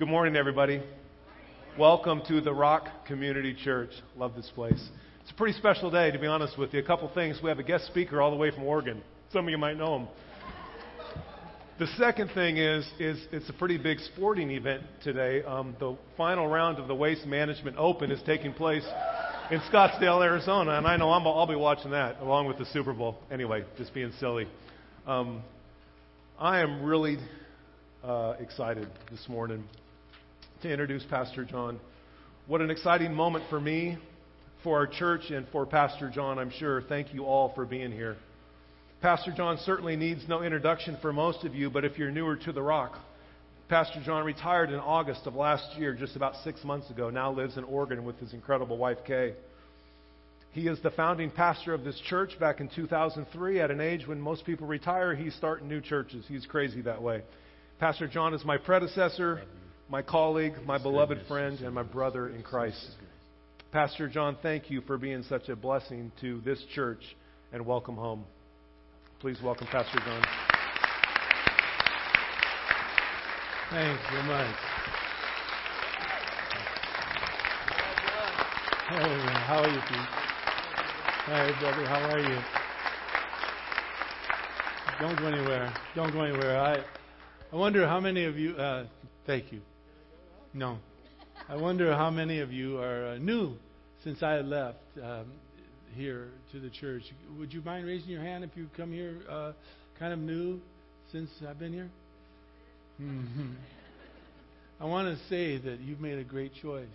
Good morning, everybody. Welcome to the Rock Community Church. Love this place. It's a pretty special day, to be honest with you. A couple things. We have a guest speaker all the way from Oregon. Some of you might know him. The second thing is, is it's a pretty big sporting event today. Um, the final round of the Waste Management Open is taking place in Scottsdale, Arizona, and I know I'm, I'll be watching that along with the Super Bowl. Anyway, just being silly. Um, I am really uh, excited this morning to introduce Pastor John. What an exciting moment for me, for our church, and for Pastor John, I'm sure. Thank you all for being here. Pastor John certainly needs no introduction for most of you, but if you're newer to the rock, Pastor John retired in August of last year, just about six months ago, now lives in Oregon with his incredible wife, Kay. He is the founding pastor of this church back in 2003. At an age when most people retire, he's starting new churches. He's crazy that way. Pastor John is my predecessor my colleague, my beloved friend, and my brother in Christ. Pastor John, thank you for being such a blessing to this church and welcome home. Please welcome Pastor John. Thanks so much. Hey, how are you, Pete? Hey, brother, how are you? Don't go anywhere. Don't go anywhere. I, I wonder how many of you. Uh, thank you. No. I wonder how many of you are uh, new since I left um, here to the church. Would you mind raising your hand if you come here uh, kind of new since I've been here? Mm-hmm. I want to say that you've made a great choice.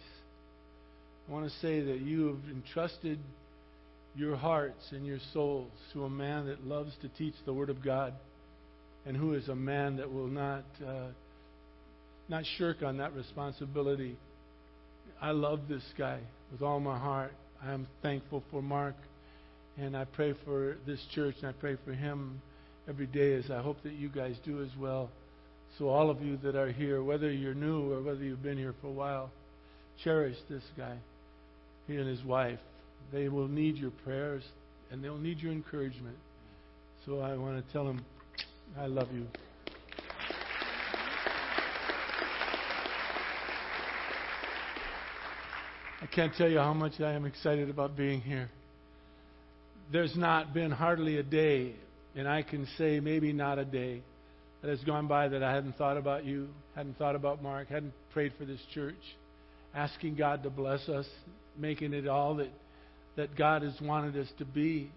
I want to say that you have entrusted your hearts and your souls to a man that loves to teach the Word of God and who is a man that will not. Uh, not shirk on that responsibility. I love this guy with all my heart. I am thankful for Mark, and I pray for this church, and I pray for him every day, as I hope that you guys do as well. So, all of you that are here, whether you're new or whether you've been here for a while, cherish this guy, he and his wife. They will need your prayers, and they'll need your encouragement. So, I want to tell them, I love you. I can't tell you how much I am excited about being here. There's not been hardly a day, and I can say maybe not a day, that has gone by that I hadn't thought about you, hadn't thought about Mark, hadn't prayed for this church, asking God to bless us, making it all that, that God has wanted us to be.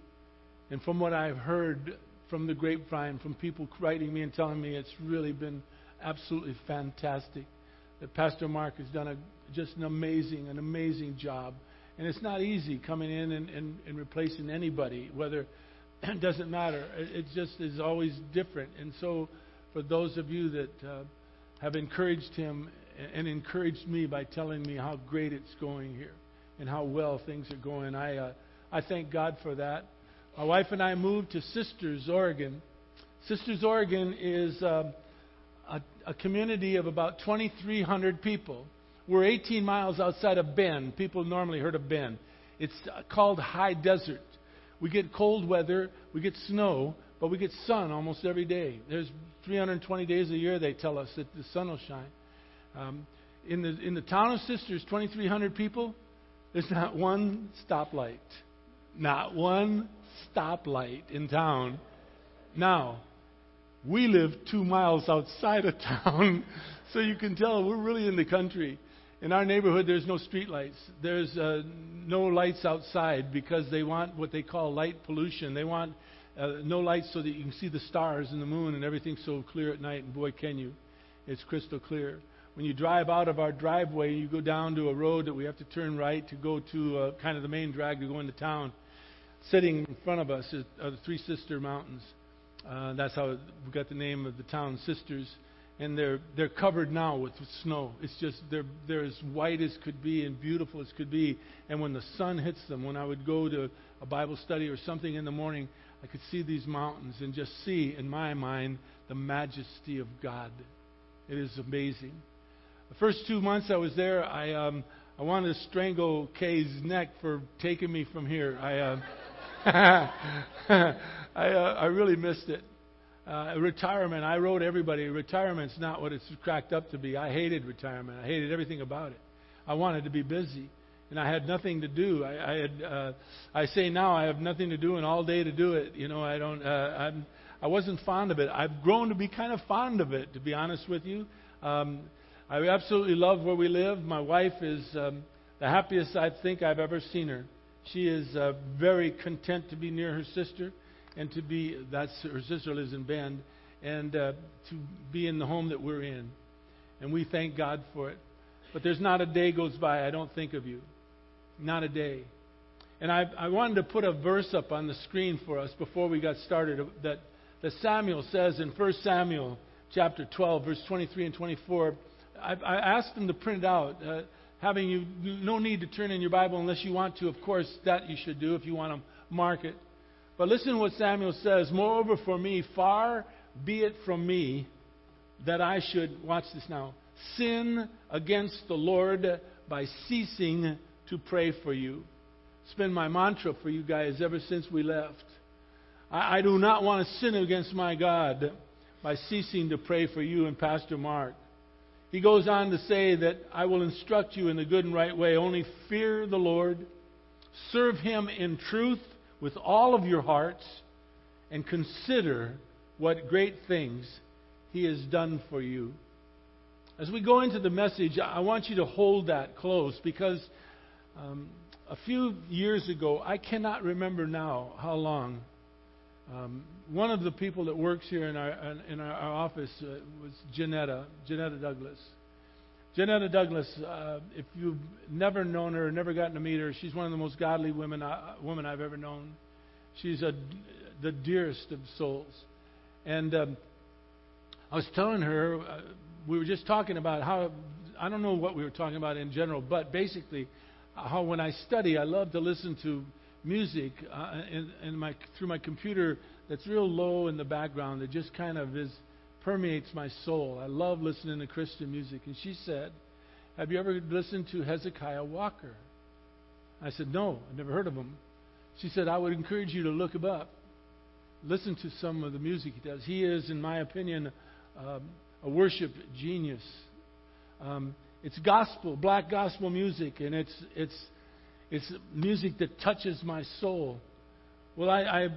And from what I've heard from the grapevine, from people writing me and telling me, it's really been absolutely fantastic that Pastor Mark has done a just an amazing, an amazing job. And it's not easy coming in and, and, and replacing anybody, whether it doesn't matter. It just is always different. And so, for those of you that uh, have encouraged him and encouraged me by telling me how great it's going here and how well things are going, I, uh, I thank God for that. My wife and I moved to Sisters, Oregon. Sisters, Oregon is uh, a, a community of about 2,300 people we're 18 miles outside of Bend. People normally heard of Bend. It's called high desert. We get cold weather, we get snow, but we get sun almost every day. There's 320 days a year, they tell us, that the sun will shine. Um, in, the, in the town of Sisters, 2,300 people, there's not one stoplight. Not one stoplight in town. Now, we live two miles outside of town, so you can tell we're really in the country. In our neighborhood, there's no street lights. There's uh, no lights outside because they want what they call light pollution. They want uh, no lights so that you can see the stars and the moon and everything's so clear at night. And boy, can you! It's crystal clear. When you drive out of our driveway, you go down to a road that we have to turn right to go to uh, kind of the main drag to go into town. Sitting in front of us are the Three Sister Mountains. Uh, that's how we got the name of the town, Sisters and they're they're covered now with snow. It's just they're they're as white as could be and beautiful as could be. And when the sun hits them, when I would go to a Bible study or something in the morning, I could see these mountains and just see in my mind the majesty of God. It is amazing. The first two months I was there, I um, I wanted to strangle Kay's neck for taking me from here. I uh, I uh, I really missed it. Uh, retirement, I wrote everybody, retirement's not what it's cracked up to be. I hated retirement. I hated everything about it. I wanted to be busy, and I had nothing to do. I, I had, uh, I say now, I have nothing to do, and all day to do it. You know, I don't, uh, I'm, I wasn't fond of it. I've grown to be kind of fond of it, to be honest with you. Um, I absolutely love where we live. My wife is um, the happiest I think I've ever seen her. She is uh, very content to be near her sister and to be, that's, her sister lives in Bend, and uh, to be in the home that we're in. And we thank God for it. But there's not a day goes by I don't think of you. Not a day. And I, I wanted to put a verse up on the screen for us before we got started that, that Samuel says in 1 Samuel chapter 12, verse 23 and 24. I, I asked them to print it out. Uh, having you no need to turn in your Bible unless you want to. Of course, that you should do if you want to mark it. But listen to what Samuel says. Moreover, for me, far be it from me that I should, watch this now, sin against the Lord by ceasing to pray for you. It's been my mantra for you guys ever since we left. I, I do not want to sin against my God by ceasing to pray for you and Pastor Mark. He goes on to say that I will instruct you in the good and right way. Only fear the Lord, serve Him in truth with all of your hearts and consider what great things He has done for you. As we go into the message, I want you to hold that close because um, a few years ago, I cannot remember now how long, um, one of the people that works here in our, in our, office uh, was Janetta, Janetta Douglas. Janetta Douglas, uh, if you've never known her, never gotten to meet her, she's one of the most godly women, uh, women I've ever known. She's a, the dearest of souls. And um, I was telling her, uh, we were just talking about how, I don't know what we were talking about in general, but basically, how when I study, I love to listen to music uh, in, in my, through my computer that's real low in the background that just kind of is permeates my soul. I love listening to Christian music. And she said, Have you ever listened to Hezekiah Walker? I said, No, I've never heard of him. She said, I would encourage you to look him up. Listen to some of the music he does. He is, in my opinion, um, a worship genius. Um, it's gospel, black gospel music, and it's, it's, it's music that touches my soul. Well, I, I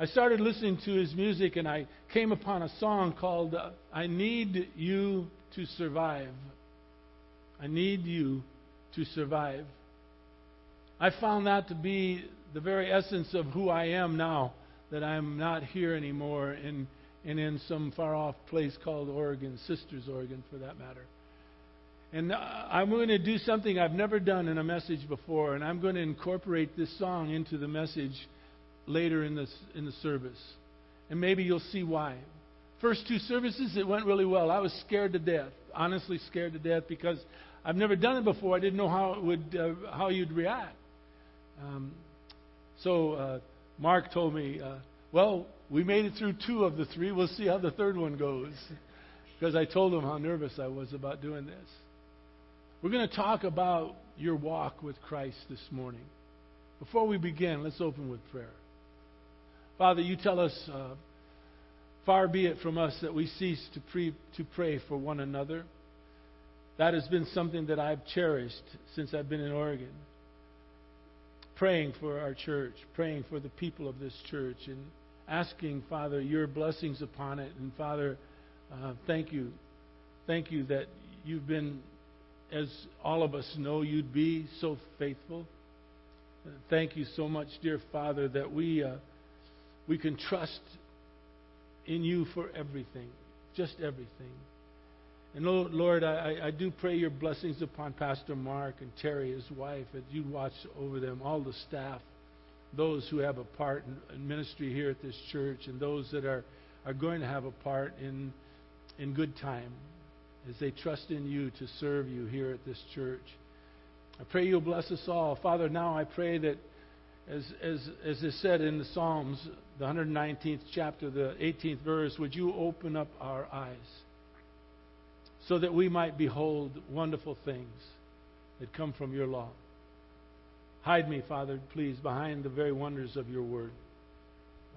I started listening to his music and I came upon a song called uh, I Need You to Survive. I Need You to Survive. I found that to be the very essence of who I am now, that I'm not here anymore and, and in some far off place called Oregon, Sisters, Oregon, for that matter. And uh, I'm going to do something I've never done in a message before, and I'm going to incorporate this song into the message later in, this, in the service. And maybe you'll see why. First two services, it went really well. I was scared to death, honestly scared to death, because I've never done it before. I didn't know how it would, uh, how you'd react. Um, so uh, Mark told me, uh, "Well, we made it through two of the three. We'll see how the third one goes." Because I told him how nervous I was about doing this. We're going to talk about your walk with Christ this morning. Before we begin, let's open with prayer. Father, you tell us, uh, far be it from us that we cease to, pre- to pray for one another. That has been something that I've cherished since I've been in Oregon. Praying for our church, praying for the people of this church, and asking, Father, your blessings upon it. And Father, uh, thank you. Thank you that you've been, as all of us know you'd be, so faithful. Thank you so much, dear Father, that we. Uh, we can trust in you for everything, just everything. And Lord, I, I do pray your blessings upon Pastor Mark and Terry, his wife, as you watch over them, all the staff, those who have a part in, in ministry here at this church, and those that are, are going to have a part in, in good time as they trust in you to serve you here at this church. I pray you'll bless us all. Father, now I pray that, as, as, as is said in the Psalms, the 119th chapter, the 18th verse, would you open up our eyes so that we might behold wonderful things that come from your law? Hide me, Father, please, behind the very wonders of your word.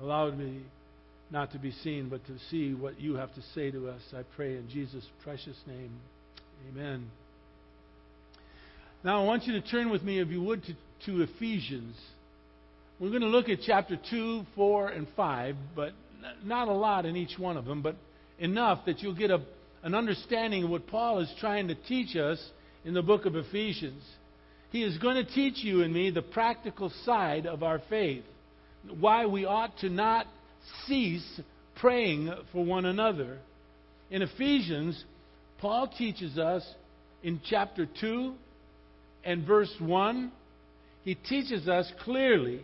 Allow me not to be seen, but to see what you have to say to us. I pray in Jesus' precious name. Amen. Now, I want you to turn with me, if you would, to, to Ephesians. We're going to look at chapter 2, 4, and 5, but not a lot in each one of them, but enough that you'll get a, an understanding of what Paul is trying to teach us in the book of Ephesians. He is going to teach you and me the practical side of our faith, why we ought to not cease praying for one another. In Ephesians, Paul teaches us in chapter 2 and verse 1, he teaches us clearly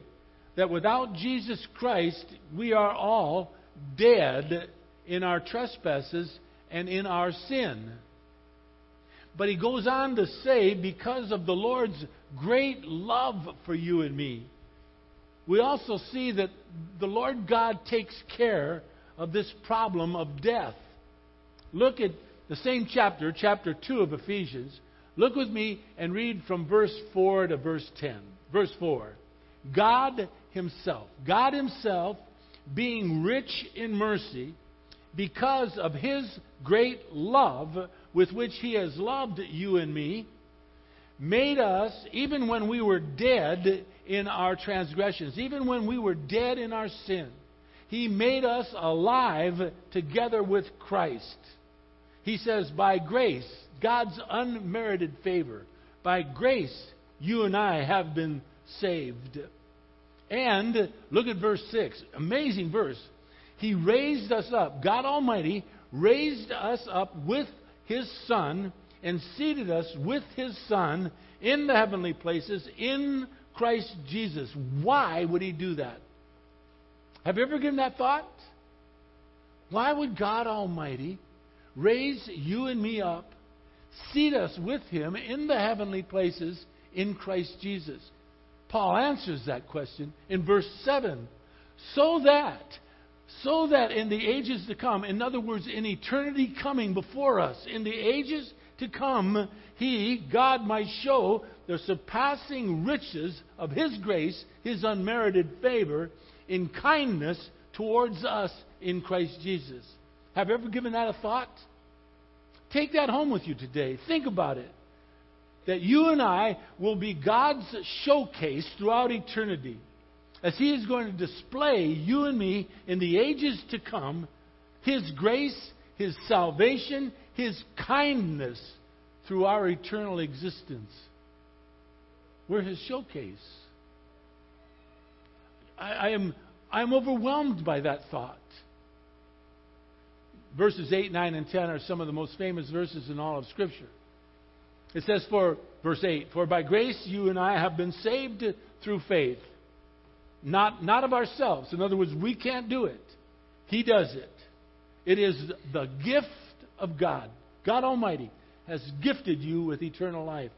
that without Jesus Christ, we are all dead in our trespasses and in our sin. But he goes on to say, because of the Lord's great love for you and me, we also see that the Lord God takes care of this problem of death. Look at the same chapter, chapter 2 of Ephesians. Look with me and read from verse 4 to verse 10. Verse 4. God Himself, God Himself, being rich in mercy, because of His great love with which He has loved you and me, made us, even when we were dead in our transgressions, even when we were dead in our sin, He made us alive together with Christ. He says, by grace, God's unmerited favor, by grace, you and I have been saved. And look at verse 6. Amazing verse. He raised us up. God Almighty raised us up with His Son and seated us with His Son in the heavenly places in Christ Jesus. Why would He do that? Have you ever given that thought? Why would God Almighty raise you and me up, seat us with Him in the heavenly places in Christ Jesus? Paul answers that question in verse 7. So that, so that in the ages to come, in other words, in eternity coming before us, in the ages to come, He, God, might show the surpassing riches of His grace, His unmerited favor, in kindness towards us in Christ Jesus. Have you ever given that a thought? Take that home with you today. Think about it that you and I will be God's showcase throughout eternity. As He is going to display you and me in the ages to come, His grace, His salvation, His kindness through our eternal existence. We're His showcase. I, I am I am overwhelmed by that thought. Verses 8, 9, and 10 are some of the most famous verses in all of Scripture. It says, for verse 8, For by grace you and I have been saved through faith. Not, not of ourselves. In other words, we can't do it. He does it. It is the gift of God. God Almighty has gifted you with eternal life.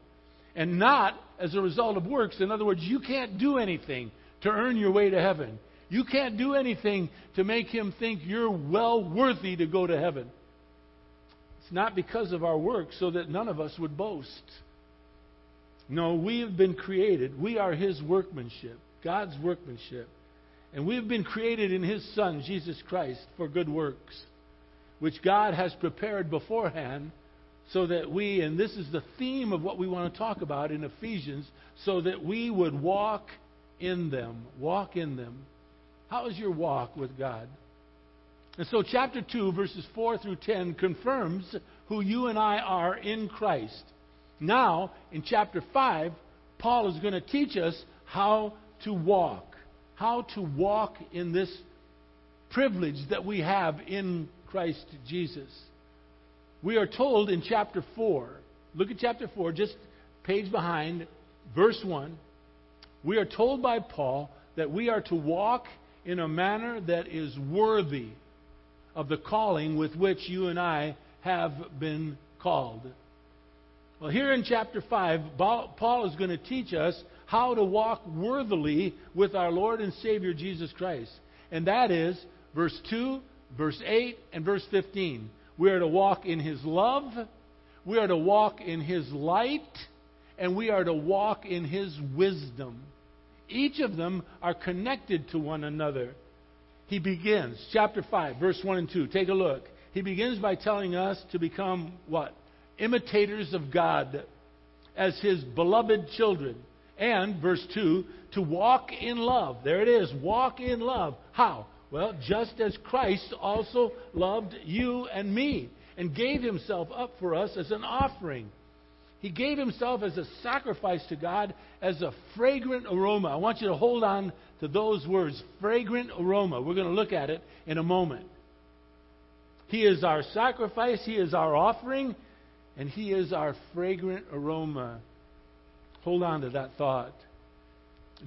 And not as a result of works. In other words, you can't do anything to earn your way to heaven. You can't do anything to make him think you're well worthy to go to heaven not because of our work, so that none of us would boast. No, we have been created. We are His workmanship, God's workmanship. And we have been created in His Son, Jesus Christ, for good works, which God has prepared beforehand so that we, and this is the theme of what we want to talk about in Ephesians, so that we would walk in them. Walk in them. How is your walk with God? And so, chapter 2, verses 4 through 10, confirms who you and I are in Christ. Now, in chapter 5, Paul is going to teach us how to walk. How to walk in this privilege that we have in Christ Jesus. We are told in chapter 4, look at chapter 4, just page behind, verse 1. We are told by Paul that we are to walk in a manner that is worthy of the calling with which you and I have been called. Well, here in chapter 5, Paul is going to teach us how to walk worthily with our Lord and Savior Jesus Christ. And that is verse 2, verse 8, and verse 15. We are to walk in His love, we are to walk in His light, and we are to walk in His wisdom. Each of them are connected to one another. He begins, chapter 5, verse 1 and 2. Take a look. He begins by telling us to become what? Imitators of God as his beloved children. And, verse 2, to walk in love. There it is. Walk in love. How? Well, just as Christ also loved you and me and gave himself up for us as an offering. He gave himself as a sacrifice to God as a fragrant aroma. I want you to hold on to those words fragrant aroma. We're going to look at it in a moment. He is our sacrifice, He is our offering, and He is our fragrant aroma. Hold on to that thought.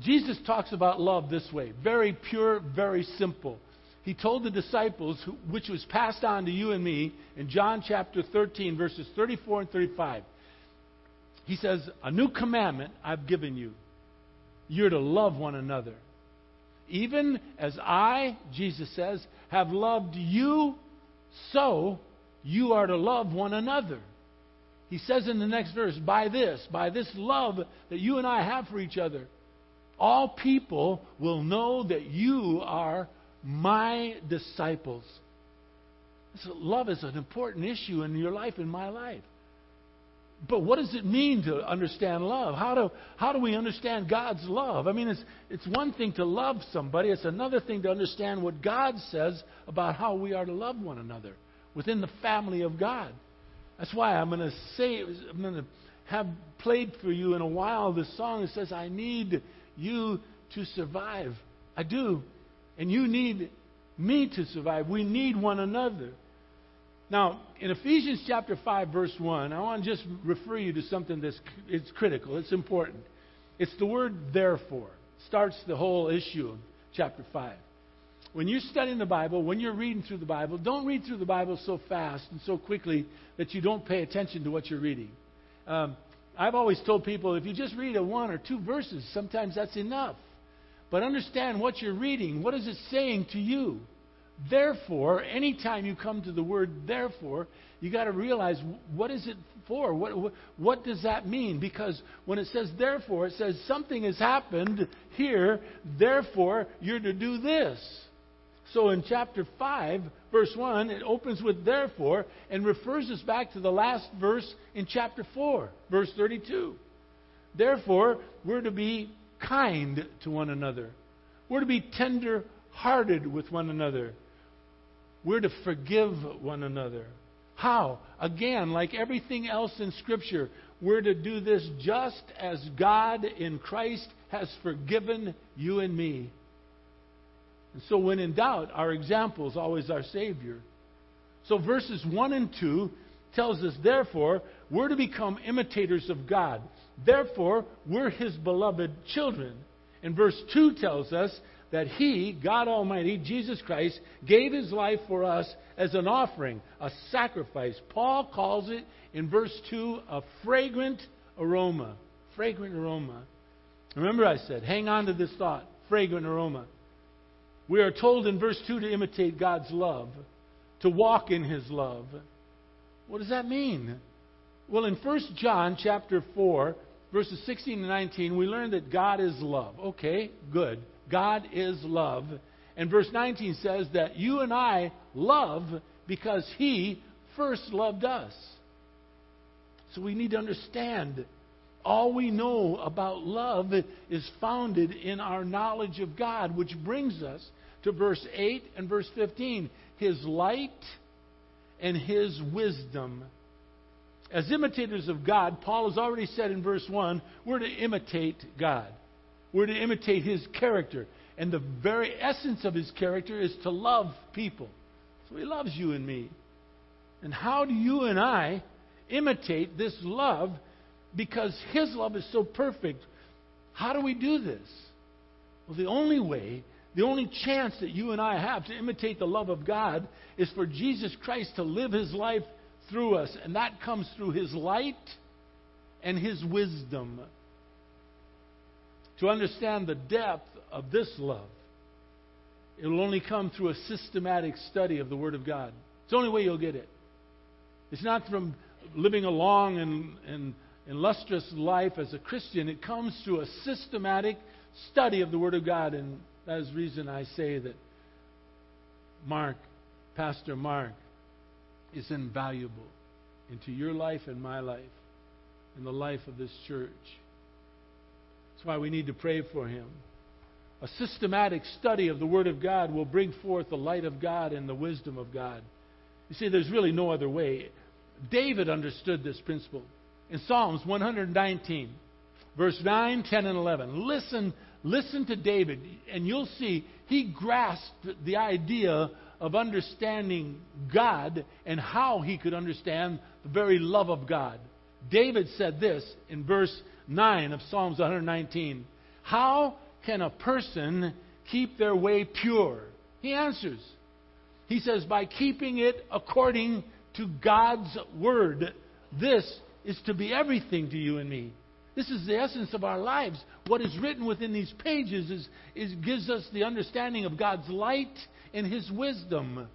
Jesus talks about love this way very pure, very simple. He told the disciples, which was passed on to you and me, in John chapter 13, verses 34 and 35. He says, A new commandment I've given you. You're to love one another. Even as I, Jesus says, have loved you, so you are to love one another. He says in the next verse, by this, by this love that you and I have for each other, all people will know that you are my disciples. So love is an important issue in your life, in my life. But what does it mean to understand love? How do, how do we understand God's love? I mean, it's, it's one thing to love somebody, it's another thing to understand what God says about how we are to love one another within the family of God. That's why I'm going to say, I'm going to have played for you in a while this song that says, I need you to survive. I do. And you need me to survive. We need one another. Now, in Ephesians chapter 5, verse 1, I want to just refer you to something that's it's critical, it's important. It's the word therefore. Starts the whole issue of chapter 5. When you're studying the Bible, when you're reading through the Bible, don't read through the Bible so fast and so quickly that you don't pay attention to what you're reading. Um, I've always told people if you just read a one or two verses, sometimes that's enough. But understand what you're reading. What is it saying to you? Therefore, anytime you come to the word therefore, you got to realize what is it for? What, what, what, does that mean? Because when it says therefore, it says something has happened here, therefore you're to do this. So in chapter 5, verse 1, it opens with therefore and refers us back to the last verse in chapter 4, verse 32. Therefore, we're to be kind to one another. We're to be tender hearted with one another. We're to forgive one another. How? Again, like everything else in Scripture, we're to do this just as God in Christ has forgiven you and me. And so, when in doubt, our example is always our Savior. So, verses 1 and 2 tells us, therefore, we're to become imitators of God. Therefore, we're His beloved children. And verse 2 tells us that He, God Almighty, Jesus Christ, gave His life for us as an offering, a sacrifice. Paul calls it in verse 2 a fragrant aroma. Fragrant aroma. Remember, I said, hang on to this thought fragrant aroma. We are told in verse 2 to imitate God's love, to walk in His love. What does that mean? Well, in 1 John chapter 4, verses 16 to 19, we learn that God is love. Okay, good. God is love. And verse 19 says that you and I love because He first loved us. So we need to understand all we know about love is founded in our knowledge of God, which brings us to verse 8 and verse 15 His light and His wisdom. As imitators of God, Paul has already said in verse 1 we're to imitate God. We're to imitate his character. And the very essence of his character is to love people. So he loves you and me. And how do you and I imitate this love because his love is so perfect? How do we do this? Well, the only way, the only chance that you and I have to imitate the love of God is for Jesus Christ to live his life through us. And that comes through his light and his wisdom to understand the depth of this love, it will only come through a systematic study of the Word of God. It's the only way you'll get it. It's not from living a long and, and, and lustrous life as a Christian. It comes through a systematic study of the Word of God. And that is the reason I say that Mark, Pastor Mark, is invaluable into your life and my life and the life of this church. That's why we need to pray for him. A systematic study of the Word of God will bring forth the light of God and the wisdom of God. You see, there's really no other way. David understood this principle. In Psalms 119, verse 9, 10, and 11, listen, listen to David, and you'll see he grasped the idea of understanding God and how he could understand the very love of God. David said this in verse 9 of Psalms 119 How can a person keep their way pure? He answers. He says, By keeping it according to God's word. This is to be everything to you and me. This is the essence of our lives. What is written within these pages is, is, gives us the understanding of God's light and His wisdom.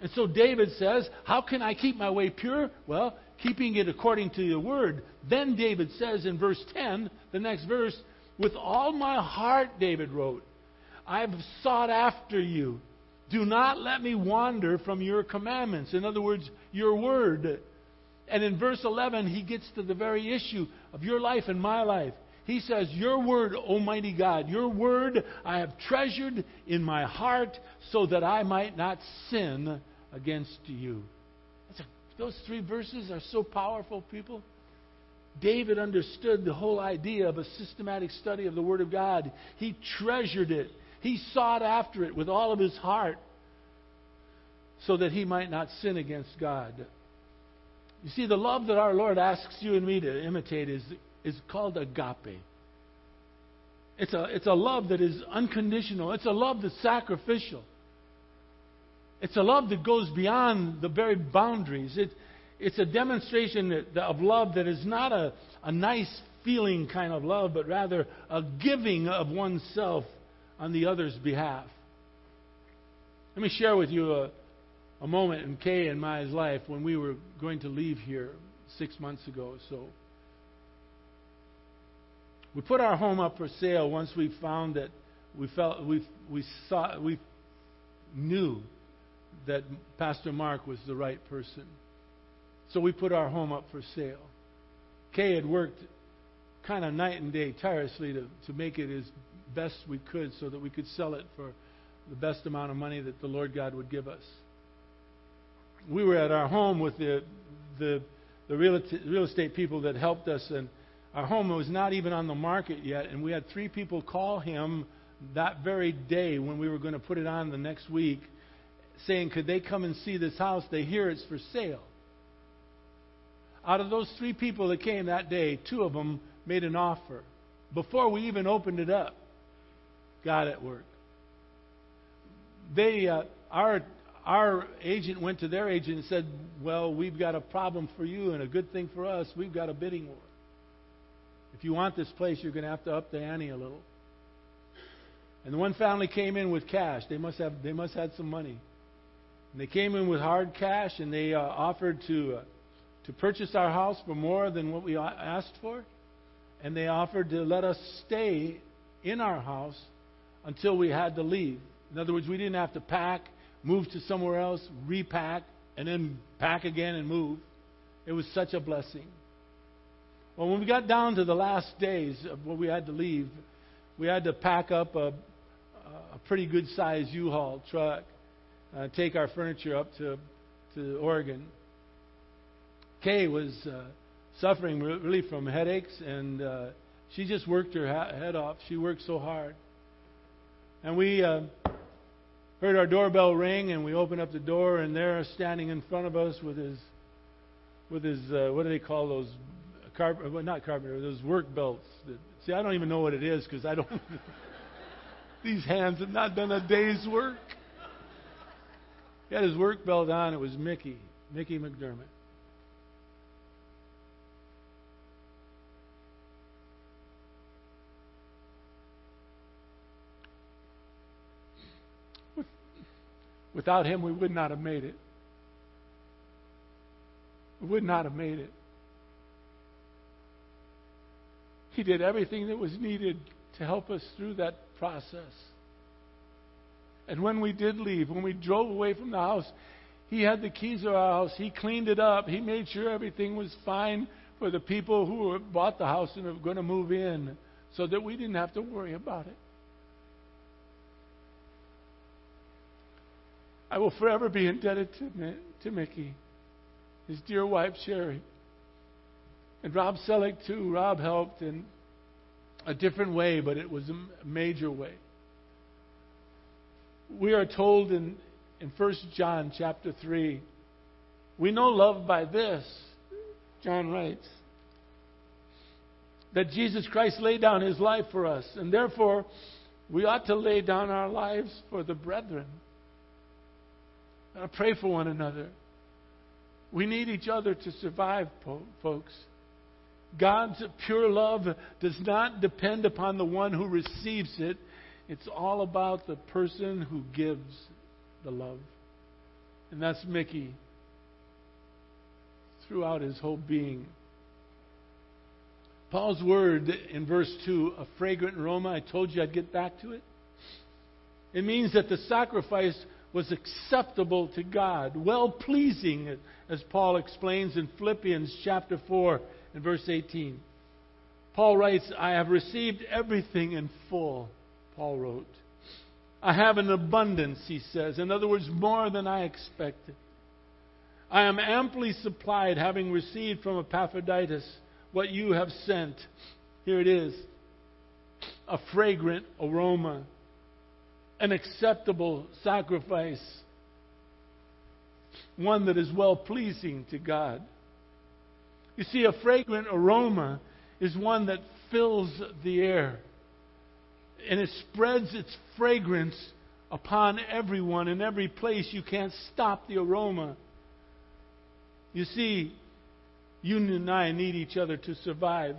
And so David says, How can I keep my way pure? Well, keeping it according to your word. Then David says in verse 10, the next verse, With all my heart, David wrote, I've sought after you. Do not let me wander from your commandments. In other words, your word. And in verse 11, he gets to the very issue of your life and my life. He says, Your word, Almighty God, your word I have treasured in my heart so that I might not sin against you. Those three verses are so powerful, people. David understood the whole idea of a systematic study of the Word of God. He treasured it, he sought after it with all of his heart so that he might not sin against God. You see, the love that our Lord asks you and me to imitate is, is called agape. It's a, it's a love that is unconditional. It's a love that's sacrificial. It's a love that goes beyond the very boundaries. It, it's a demonstration of love that is not a, a nice feeling kind of love, but rather a giving of oneself on the other's behalf. Let me share with you a, a moment in Kay and my life when we were going to leave here six months ago. So we put our home up for sale once we found that we felt we we saw we knew that Pastor Mark was the right person. So we put our home up for sale. Kay had worked kind of night and day tirelessly to, to make it as best we could so that we could sell it for the best amount of money that the Lord God would give us we were at our home with the the, the real, real estate people that helped us, and our home was not even on the market yet, and we had three people call him that very day when we were going to put it on the next week, saying, "Could they come and see this house? They hear it's for sale." Out of those three people that came that day, two of them made an offer before we even opened it up. God at work. They, uh, our our agent went to their agent and said, Well, we've got a problem for you and a good thing for us. We've got a bidding war. If you want this place, you're going to have to up the ante a little. And the one family came in with cash. They must have they must have had some money. And they came in with hard cash and they uh, offered to uh, to purchase our house for more than what we asked for. And they offered to let us stay in our house until we had to leave. In other words, we didn't have to pack move to somewhere else, repack, and then pack again and move. It was such a blessing. Well, when we got down to the last days of when we had to leave, we had to pack up a, a pretty good sized U Haul truck, uh, take our furniture up to, to Oregon. Kay was uh, suffering really from headaches, and uh, she just worked her ha- head off. She worked so hard. And we uh, heard our doorbell ring, and we opened up the door, and there, standing in front of us with his, with his, uh, what do they call those? Carpenter, well, not carpenter, those work belts. That, see, I don't even know what it is because I don't. these hands have not done a day's work. He had his work belt on. It was Mickey, Mickey McDermott. Without him, we would not have made it. We would not have made it. He did everything that was needed to help us through that process. And when we did leave, when we drove away from the house, he had the keys of our house. He cleaned it up. He made sure everything was fine for the people who bought the house and were going to move in so that we didn't have to worry about it. I will forever be indebted to, to Mickey, his dear wife Sherry, and Rob Selleck too. Rob helped in a different way, but it was a major way. We are told in, in 1 John chapter 3, we know love by this, John writes, that Jesus Christ laid down his life for us, and therefore we ought to lay down our lives for the brethren. I pray for one another. We need each other to survive, folks. God's pure love does not depend upon the one who receives it. It's all about the person who gives the love. And that's Mickey throughout his whole being. Paul's word in verse 2, a fragrant aroma, I told you I'd get back to it. It means that the sacrifice was acceptable to God, well pleasing, as Paul explains in Philippians chapter 4 and verse 18. Paul writes, I have received everything in full, Paul wrote. I have an abundance, he says. In other words, more than I expected. I am amply supplied, having received from Epaphroditus what you have sent. Here it is a fragrant aroma, an acceptable sacrifice, one that is well pleasing to God. You see, a fragrant aroma is one that fills the air. And it spreads its fragrance upon everyone in every place. You can't stop the aroma. You see, you and I need each other to survive.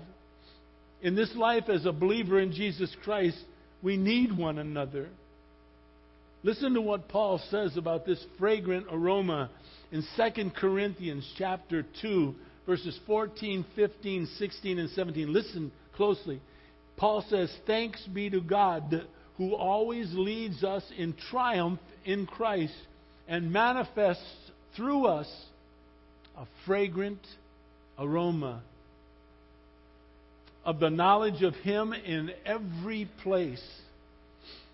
In this life, as a believer in Jesus Christ, we need one another. Listen to what Paul says about this fragrant aroma in 2 Corinthians chapter 2 verses 14, 15, 16, and 17. Listen closely. Paul says, Thanks be to God who always leads us in triumph in Christ and manifests through us a fragrant aroma of the knowledge of Him in every place.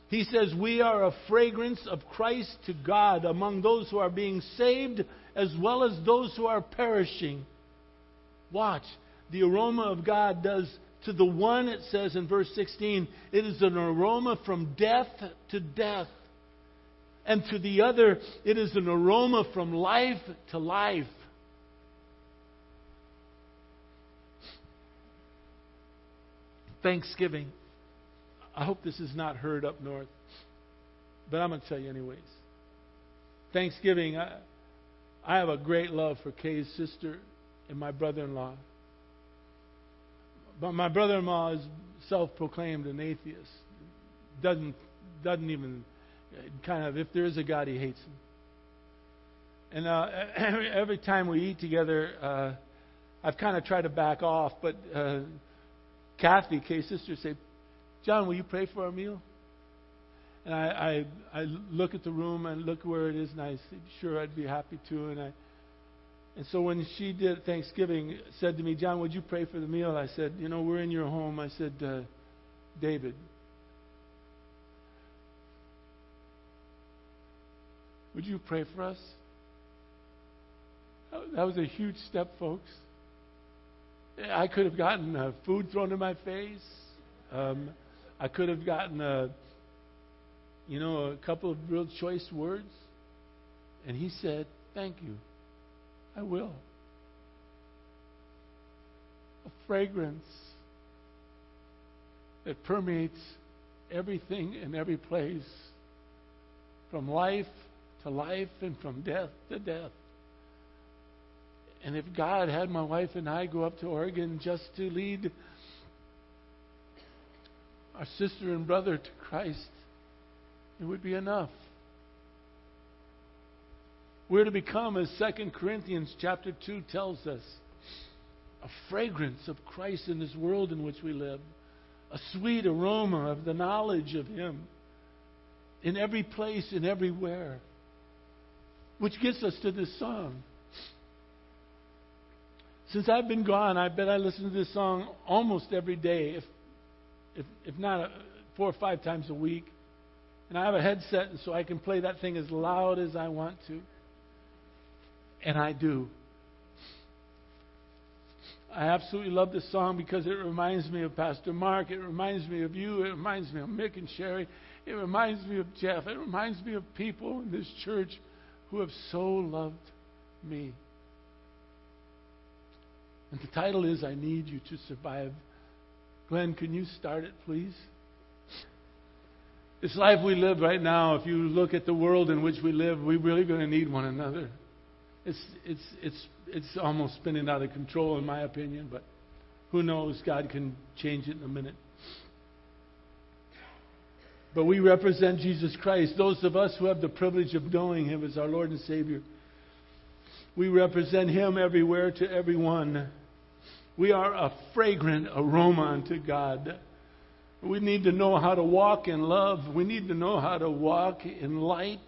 He says, We are a fragrance of Christ to God among those who are being saved as well as those who are perishing. Watch. The aroma of God does to the one, it says in verse 16, it is an aroma from death to death. And to the other, it is an aroma from life to life. Thanksgiving. I hope this is not heard up north, but I'm going to tell you anyways. Thanksgiving, I, I have a great love for Kay's sister and my brother in law. But my brother in law is self proclaimed an atheist. Doesn't doesn't even kind of if there is a God he hates him. And uh, every, every time we eat together, uh, I've kind of tried to back off, but uh, Kathy, Kay's sister, say, "John, will you pray for our meal?" And I, I I look at the room and look where it is, and I said, "Sure, I'd be happy to." And I and so when she did Thanksgiving, said to me, John, would you pray for the meal? I said, you know, we're in your home. I said, uh, David, would you pray for us? That was a huge step, folks. I could have gotten uh, food thrown in my face. Um, I could have gotten a, you know, a couple of real choice words. And he said, Thank you. I will. A fragrance that permeates everything and every place, from life to life and from death to death. And if God had my wife and I go up to Oregon just to lead our sister and brother to Christ, it would be enough. We're to become, as 2 Corinthians chapter 2 tells us, a fragrance of Christ in this world in which we live, a sweet aroma of the knowledge of Him. in every place and everywhere. Which gets us to this song. Since I've been gone, I bet I listen to this song almost every day, if, if, if not uh, four or five times a week. And I have a headset, and so I can play that thing as loud as I want to. And I do. I absolutely love this song because it reminds me of Pastor Mark. It reminds me of you. It reminds me of Mick and Sherry. It reminds me of Jeff. It reminds me of people in this church who have so loved me. And the title is I Need You to Survive. Glenn, can you start it, please? This life we live right now, if you look at the world in which we live, we're really going to need one another. It's, it's, it's, it's almost spinning out of control, in my opinion, but who knows? God can change it in a minute. But we represent Jesus Christ. Those of us who have the privilege of knowing Him as our Lord and Savior, we represent Him everywhere to everyone. We are a fragrant aroma unto God. We need to know how to walk in love. We need to know how to walk in light.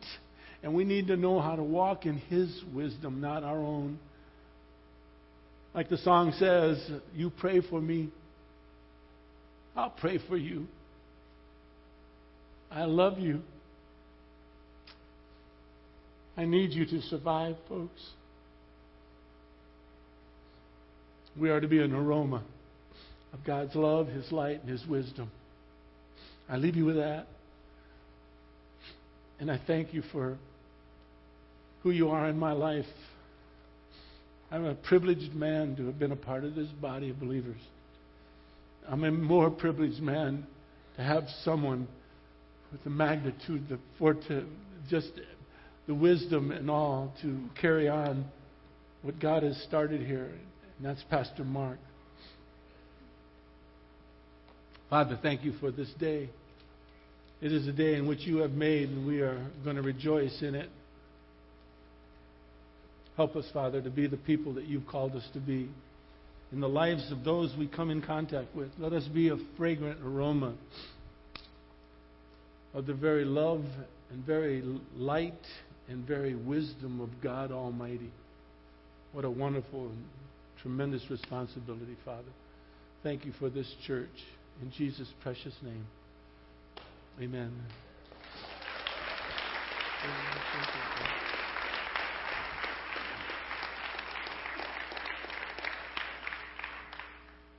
And we need to know how to walk in His wisdom, not our own. Like the song says, You pray for me, I'll pray for you. I love you. I need you to survive, folks. We are to be an aroma of God's love, His light, and His wisdom. I leave you with that. And I thank you for who you are in my life. I'm a privileged man to have been a part of this body of believers. I'm a more privileged man to have someone with the magnitude, the forte, just the wisdom and all to carry on what God has started here. And that's Pastor Mark. Father, thank you for this day. It is a day in which you have made, and we are going to rejoice in it. Help us, Father, to be the people that you've called us to be in the lives of those we come in contact with. Let us be a fragrant aroma of the very love and very light and very wisdom of God Almighty. What a wonderful and tremendous responsibility, Father. Thank you for this church. In Jesus' precious name. Amen.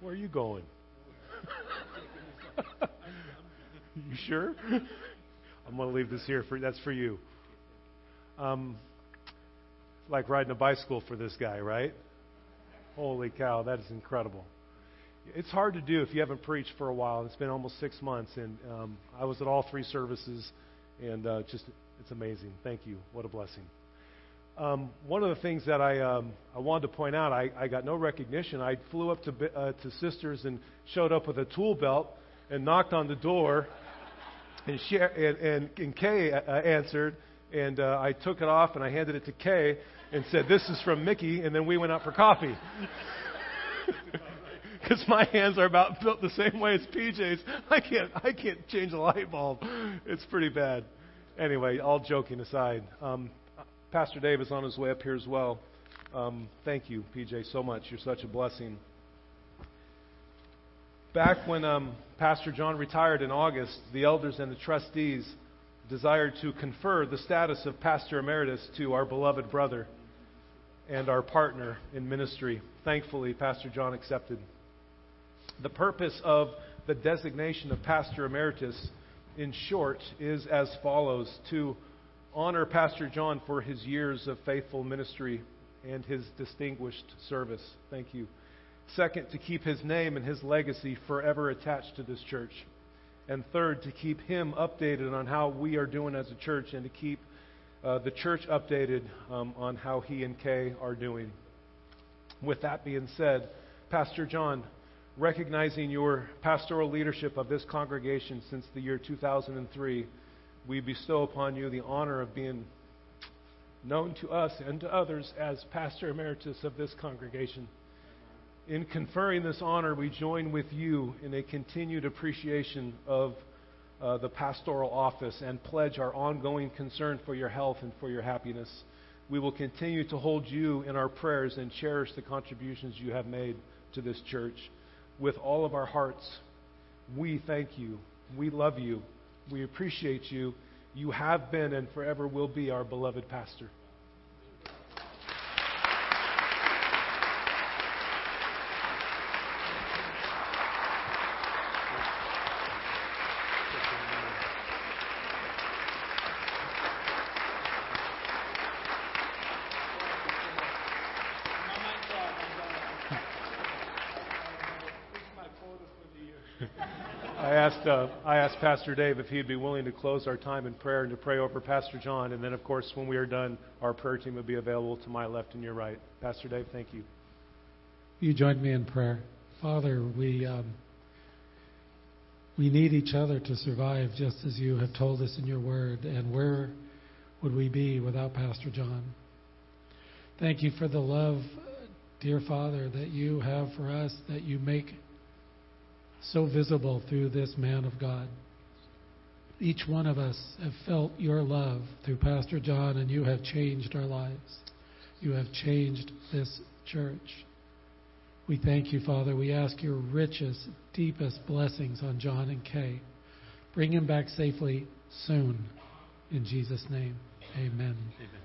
Where are you going? you sure? I'm going to leave this here for that's for you. Um, like riding a bicycle for this guy, right? Holy cow, that is incredible. It's hard to do if you haven't preached for a while. It's been almost six months, and um, I was at all three services, and uh, just it's amazing. Thank you. What a blessing. Um, one of the things that I um, I wanted to point out, I, I got no recognition. I flew up to uh, to sisters and showed up with a tool belt and knocked on the door, and she, and, and, and Kay uh, answered, and uh, I took it off and I handed it to Kay and said, "This is from Mickey," and then we went out for coffee. because my hands are about built the same way as PJ's. I can't, I can't change a light bulb. It's pretty bad. Anyway, all joking aside, um, Pastor Dave is on his way up here as well. Um, thank you, PJ, so much. You're such a blessing. Back when um, Pastor John retired in August, the elders and the trustees desired to confer the status of Pastor Emeritus to our beloved brother and our partner in ministry. Thankfully, Pastor John accepted. The purpose of the designation of Pastor Emeritus, in short, is as follows to honor Pastor John for his years of faithful ministry and his distinguished service. Thank you. Second, to keep his name and his legacy forever attached to this church. And third, to keep him updated on how we are doing as a church and to keep uh, the church updated um, on how he and Kay are doing. With that being said, Pastor John, recognizing your pastoral leadership of this congregation since the year 2003, we bestow upon you the honor of being known to us and to others as Pastor Emeritus of this congregation. In conferring this honor, we join with you in a continued appreciation of uh, the pastoral office and pledge our ongoing concern for your health and for your happiness. We will continue to hold you in our prayers and cherish the contributions you have made to this church. With all of our hearts, we thank you. We love you. We appreciate you. You have been and forever will be our beloved pastor. I asked, uh, I asked Pastor Dave if he'd be willing to close our time in prayer and to pray over Pastor John. And then, of course, when we are done, our prayer team will be available to my left and your right. Pastor Dave, thank you. You join me in prayer. Father, we, um, we need each other to survive, just as you have told us in your word. And where would we be without Pastor John? Thank you for the love, dear Father, that you have for us, that you make so visible through this man of God. Each one of us have felt your love through Pastor John, and you have changed our lives. You have changed this church. We thank you, Father. We ask your richest, deepest blessings on John and Kay. Bring him back safely soon. In Jesus' name, amen. Amen.